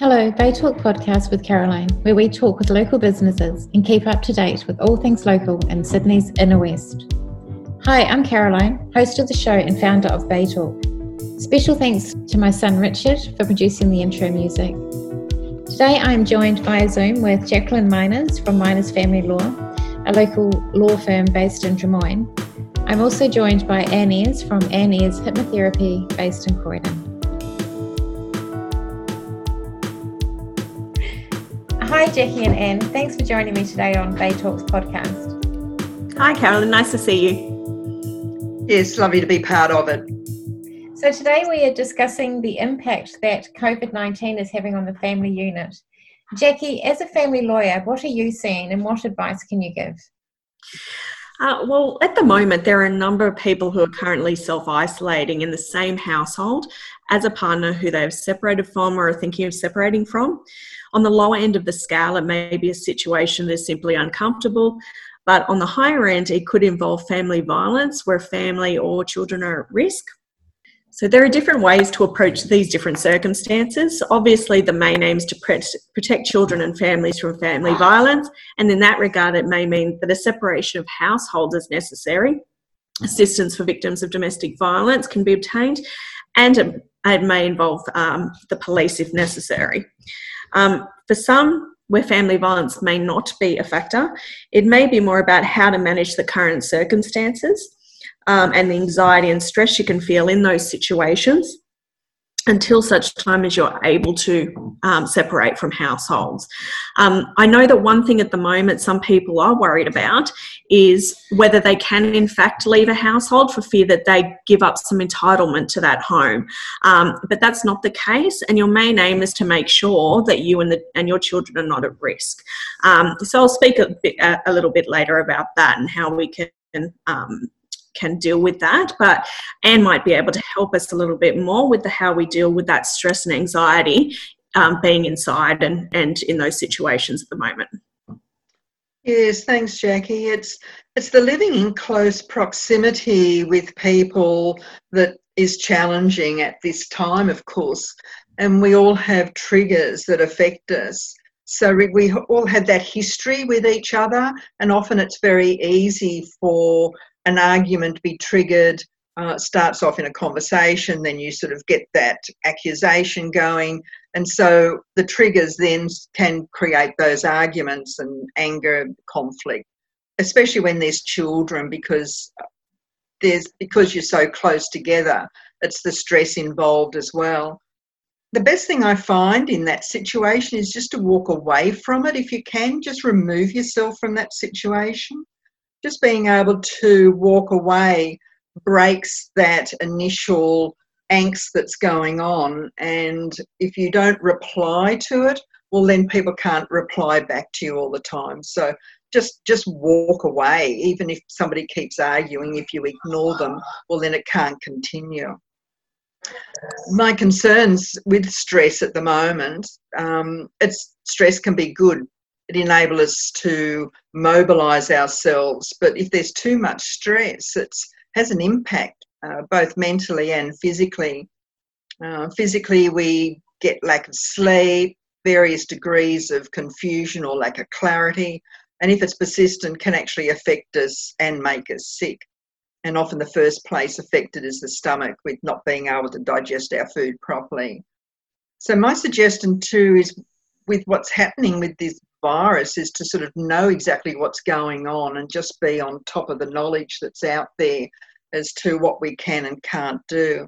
Hello, Bay Talk podcast with Caroline, where we talk with local businesses and keep up to date with all things local in Sydney's inner west. Hi, I'm Caroline, host of the show and founder of Bay Talk. Special thanks to my son Richard for producing the intro music. Today I am joined via Zoom with Jacqueline Minors from Minors Family Law, a local law firm based in Drummoyne. I'm also joined by Anne Ayres from Anne Ayres Hypnotherapy based in Croydon. Hi, Jackie and Anne. Thanks for joining me today on Bay Talks podcast. Hi, Carolyn. Nice to see you. Yes, lovely to be part of it. So, today we are discussing the impact that COVID 19 is having on the family unit. Jackie, as a family lawyer, what are you seeing and what advice can you give? Uh, well, at the moment, there are a number of people who are currently self isolating in the same household as a partner who they've separated from or are thinking of separating from. On the lower end of the scale, it may be a situation that is simply uncomfortable. But on the higher end, it could involve family violence where family or children are at risk. So there are different ways to approach these different circumstances. Obviously, the main aim is to protect children and families from family violence, and in that regard, it may mean that a separation of households is necessary. Assistance for victims of domestic violence can be obtained, and it, may involve um, the police if necessary. Um, for some, where family violence may not be a factor, it may be more about how to manage the current circumstances um, and the anxiety and stress you can feel in those situations until such time as you're able to um, separate from households. Um, I know that one thing at the moment some people are worried about is whether they can, in fact, leave a household for fear that they give up some entitlement to that home. Um, but that's not the case, and your main aim is to make sure that you and, the, and your children are not at risk. Um, so I'll speak a, bit, a, a, little bit later about that and how we can um, can deal with that. But Anne might be able to help us a little bit more with the how we deal with that stress and anxiety um, being inside and, and in those situations at the moment. Yes, thanks, Jackie. It's it's the living in close proximity with people that is challenging at this time, of course. And we all have triggers that affect us. So we all have that history with each other, and often it's very easy for an argument be triggered, uh, starts off in a conversation, then you sort of get that accusation going. And so the triggers then can create those arguments and anger, conflict, especially when there's children, because there's because you're so close together, it's the stress involved as well. The best thing I find in that situation is just to walk away from it if you can, just remove yourself from that situation just being able to walk away breaks that initial angst that's going on. And if you don't reply to it, well, then people can't reply back to you all the time. So just just walk away, even if somebody keeps arguing. If you ignore them, well, then it can't continue. My concerns with stress at the moment, um, it's stress can be good it enables us to mobilize ourselves. But if there's too much stress, it has an impact uh, both mentally and physically. Uh, physically, we get lack of sleep, various degrees of confusion or lack of clarity, and if it's persistent, can actually affect us and make us sick. And often, the first place affected is the stomach, with not being able to digest our food properly. So, my suggestion too is with what's happening with this virus is to sort of know exactly what's going on and just be on top of the knowledge that's out there as to what we can and can't do.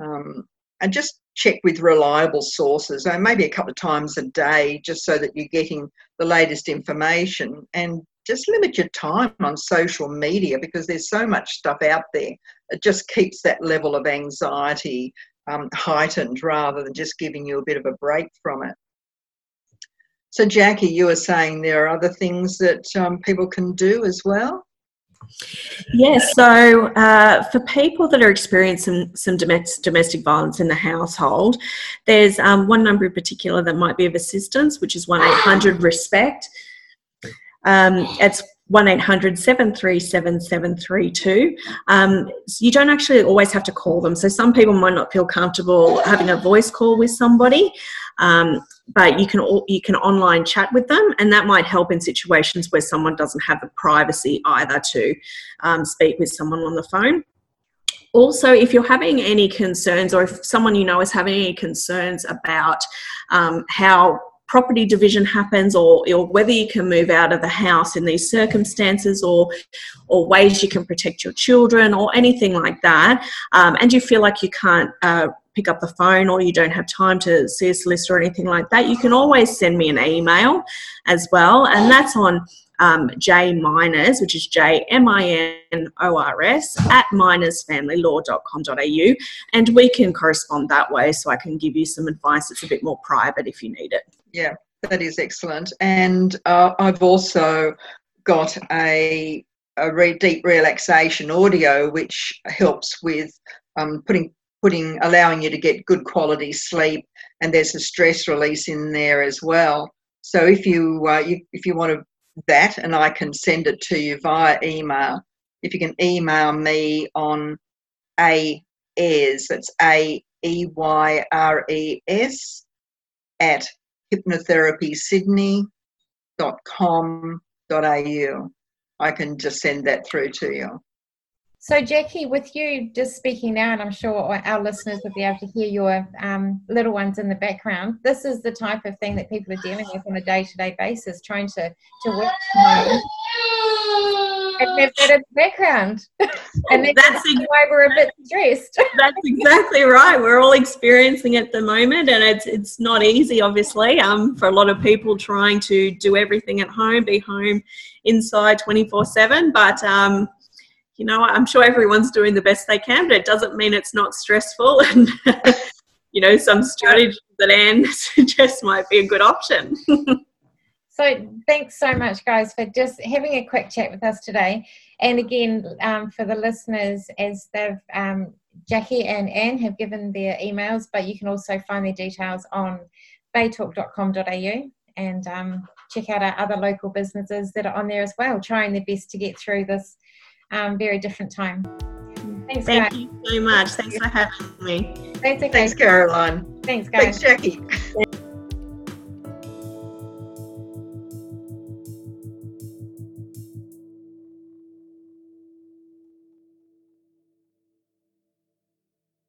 Um, and just check with reliable sources, uh, maybe a couple of times a day, just so that you're getting the latest information. And just limit your time on social media because there's so much stuff out there. It just keeps that level of anxiety um, heightened rather than just giving you a bit of a break from it. So, Jackie, you were saying there are other things that um, people can do as well? Yes, so uh, for people that are experiencing some domestic, violence in the household, there's um, one number in particular that might be of assistance, which is 1 800 RESPECT. Um, it's 1 800 737 732. Um, you don't actually always have to call them. So, some people might not feel comfortable having a voice call with somebody. Um, but you can all, you can online chat with them, and that might help in situations where someone doesn't have the privacy either to um, speak with someone on the phone. Also, if you're having any concerns, or if someone you know is having any concerns about um, how property division happens or, or whether you can move out of the house in these circumstances or or ways you can protect your children or anything like that um, and you feel like you can't uh, pick up the phone or you don't have time to see a solicitor or anything like that you can always send me an email as well and that's on um, J Minors, which is J M I N O R S, at minorsfamilylaw.com.au. And we can correspond that way so I can give you some advice that's a bit more private if you need it. Yeah, that is excellent. And uh, I've also got a, a re- deep relaxation audio which helps with um, putting putting allowing you to get good quality sleep and there's a stress release in there as well so if you, uh, you if you want to that and I can send it to you via email. If you can email me on a Ayres, that's A E Y R E S, at hypnotherapiesydney.com.au. I can just send that through to you. So, Jackie, with you just speaking now, and I'm sure our listeners will be able to hear your um, little ones in the background. This is the type of thing that people are dealing with on a day-to-day basis, trying to to work from. And they've got a background, and that's why we're a bit stressed. that's exactly right. We're all experiencing it at the moment, and it's it's not easy, obviously, um, for a lot of people trying to do everything at home, be home inside 24/7. But um, you know, I'm sure everyone's doing the best they can, but it doesn't mean it's not stressful. And, you know, some strategies that Anne suggests might be a good option. so, thanks so much, guys, for just having a quick chat with us today. And again, um, for the listeners, as they've um, Jackie and Anne have given their emails, but you can also find their details on baytalk.com.au and um, check out our other local businesses that are on there as well, trying their best to get through this um, very different time. Thanks, Thank guys. you so much. Thanks for having me. Thanks, Thanks Caroline. Thanks, guys. Thanks, Jackie.